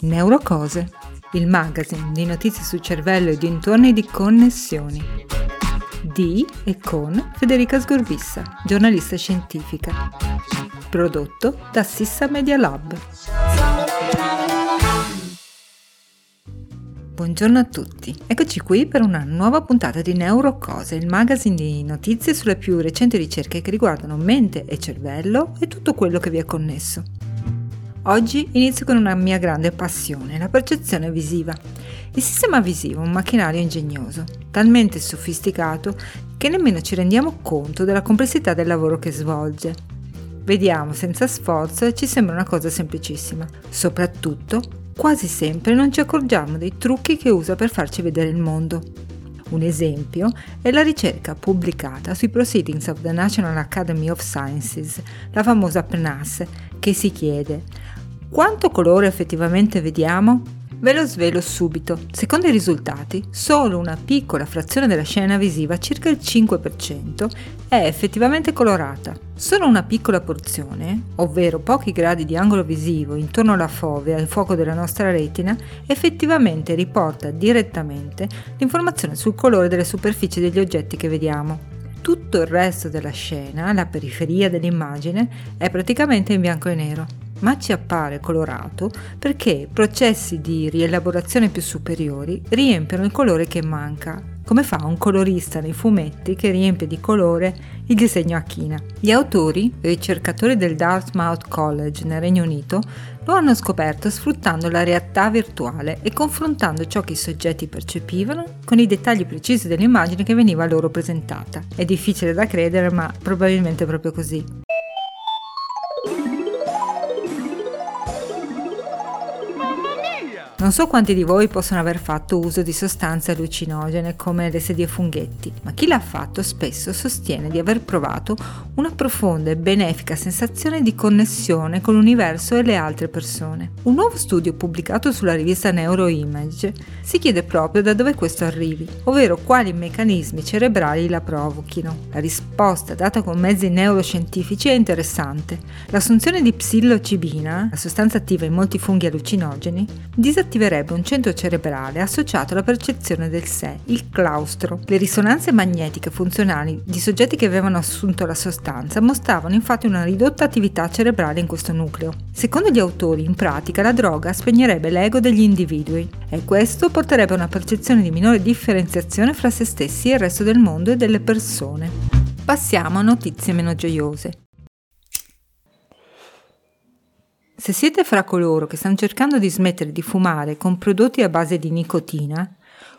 Neurocose, il magazine di notizie sul cervello e dintorni di connessioni. Di e con Federica Sgorbissa, giornalista scientifica. Prodotto da Sissa Media Lab. Buongiorno a tutti, eccoci qui per una nuova puntata di Neurocose, il magazine di notizie sulle più recenti ricerche che riguardano mente e cervello e tutto quello che vi è connesso. Oggi inizio con una mia grande passione, la percezione visiva. Il sistema visivo è un macchinario ingegnoso, talmente sofisticato che nemmeno ci rendiamo conto della complessità del lavoro che svolge. Vediamo senza sforzo e ci sembra una cosa semplicissima. Soprattutto, quasi sempre non ci accorgiamo dei trucchi che usa per farci vedere il mondo. Un esempio è la ricerca pubblicata sui Proceedings of the National Academy of Sciences, la famosa PNAS, che si chiede quanto colore effettivamente vediamo? Ve lo svelo subito. Secondo i risultati, solo una piccola frazione della scena visiva, circa il 5%, è effettivamente colorata. Solo una piccola porzione, ovvero pochi gradi di angolo visivo intorno alla fovea al fuoco della nostra retina, effettivamente riporta direttamente l'informazione sul colore delle superfici degli oggetti che vediamo. Tutto il resto della scena, la periferia dell'immagine, è praticamente in bianco e nero ma ci appare colorato perché processi di rielaborazione più superiori riempiono il colore che manca, come fa un colorista nei fumetti che riempie di colore il disegno a china. Gli autori, ricercatori del Dartmouth College nel Regno Unito, lo hanno scoperto sfruttando la realtà virtuale e confrontando ciò che i soggetti percepivano con i dettagli precisi dell'immagine che veniva loro presentata. È difficile da credere, ma probabilmente è proprio così. Non so quanti di voi possono aver fatto uso di sostanze allucinogene come le sedie funghetti, ma chi l'ha fatto spesso sostiene di aver provato una profonda e benefica sensazione di connessione con l'universo e le altre persone. Un nuovo studio pubblicato sulla rivista Neuroimage si chiede proprio da dove questo arrivi, ovvero quali meccanismi cerebrali la provochino. La risposta data con mezzi neuroscientifici è interessante. L'assunzione di psilocibina, la sostanza attiva in molti funghi allucinogeni, disattiva attiverebbe un centro cerebrale associato alla percezione del sé, il claustro. Le risonanze magnetiche funzionali di soggetti che avevano assunto la sostanza mostravano infatti una ridotta attività cerebrale in questo nucleo. Secondo gli autori, in pratica la droga spegnerebbe l'ego degli individui e questo porterebbe a una percezione di minore differenziazione fra se stessi e il resto del mondo e delle persone. Passiamo a notizie meno gioiose. Se siete fra coloro che stanno cercando di smettere di fumare con prodotti a base di nicotina,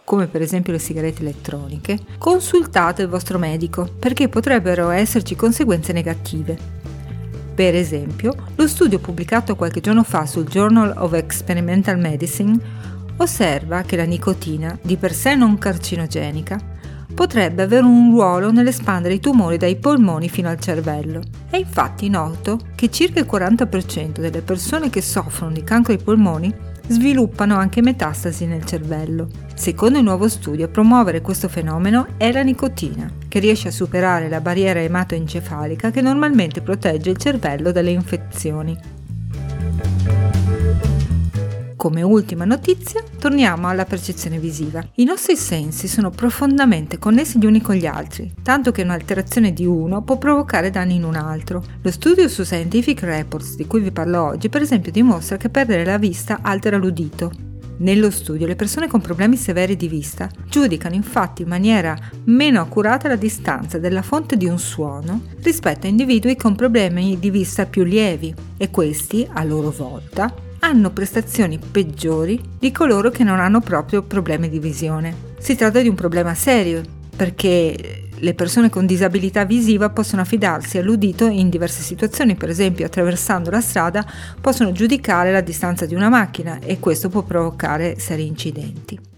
come per esempio le sigarette elettroniche, consultate il vostro medico perché potrebbero esserci conseguenze negative. Per esempio, lo studio pubblicato qualche giorno fa sul Journal of Experimental Medicine osserva che la nicotina, di per sé non carcinogenica, potrebbe avere un ruolo nell'espandere i tumori dai polmoni fino al cervello. È infatti noto che circa il 40% delle persone che soffrono di cancro ai polmoni sviluppano anche metastasi nel cervello. Secondo il nuovo studio, a promuovere questo fenomeno è la nicotina, che riesce a superare la barriera ematoencefalica che normalmente protegge il cervello dalle infezioni. Come ultima notizia, torniamo alla percezione visiva. I nostri sensi sono profondamente connessi gli uni con gli altri, tanto che un'alterazione di uno può provocare danni in un altro. Lo studio su Scientific Reports di cui vi parlo oggi, per esempio, dimostra che perdere la vista altera l'udito. Nello studio le persone con problemi severi di vista giudicano infatti in maniera meno accurata la distanza della fonte di un suono rispetto a individui con problemi di vista più lievi e questi, a loro volta, hanno prestazioni peggiori di coloro che non hanno proprio problemi di visione. Si tratta di un problema serio perché le persone con disabilità visiva possono affidarsi all'udito in diverse situazioni, per esempio attraversando la strada possono giudicare la distanza di una macchina e questo può provocare seri incidenti.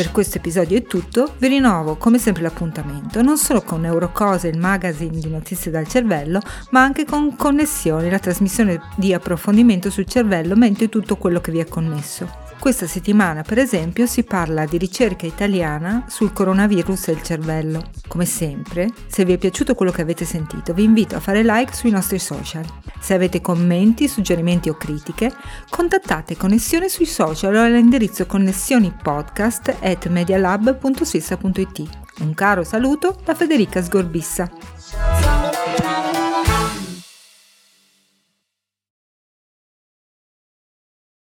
Per questo episodio è tutto, vi rinnovo come sempre l'appuntamento, non solo con Neurocose, il magazine di notizie dal cervello, ma anche con Connessioni, la trasmissione di approfondimento sul cervello, mente tutto quello che vi è connesso. Questa settimana, per esempio, si parla di ricerca italiana sul coronavirus e il cervello. Come sempre, se vi è piaciuto quello che avete sentito, vi invito a fare like sui nostri social. Se avete commenti, suggerimenti o contattate Connessione sui social o all'indirizzo connessionipodcast. Un caro saluto da Federica Sgorbissa.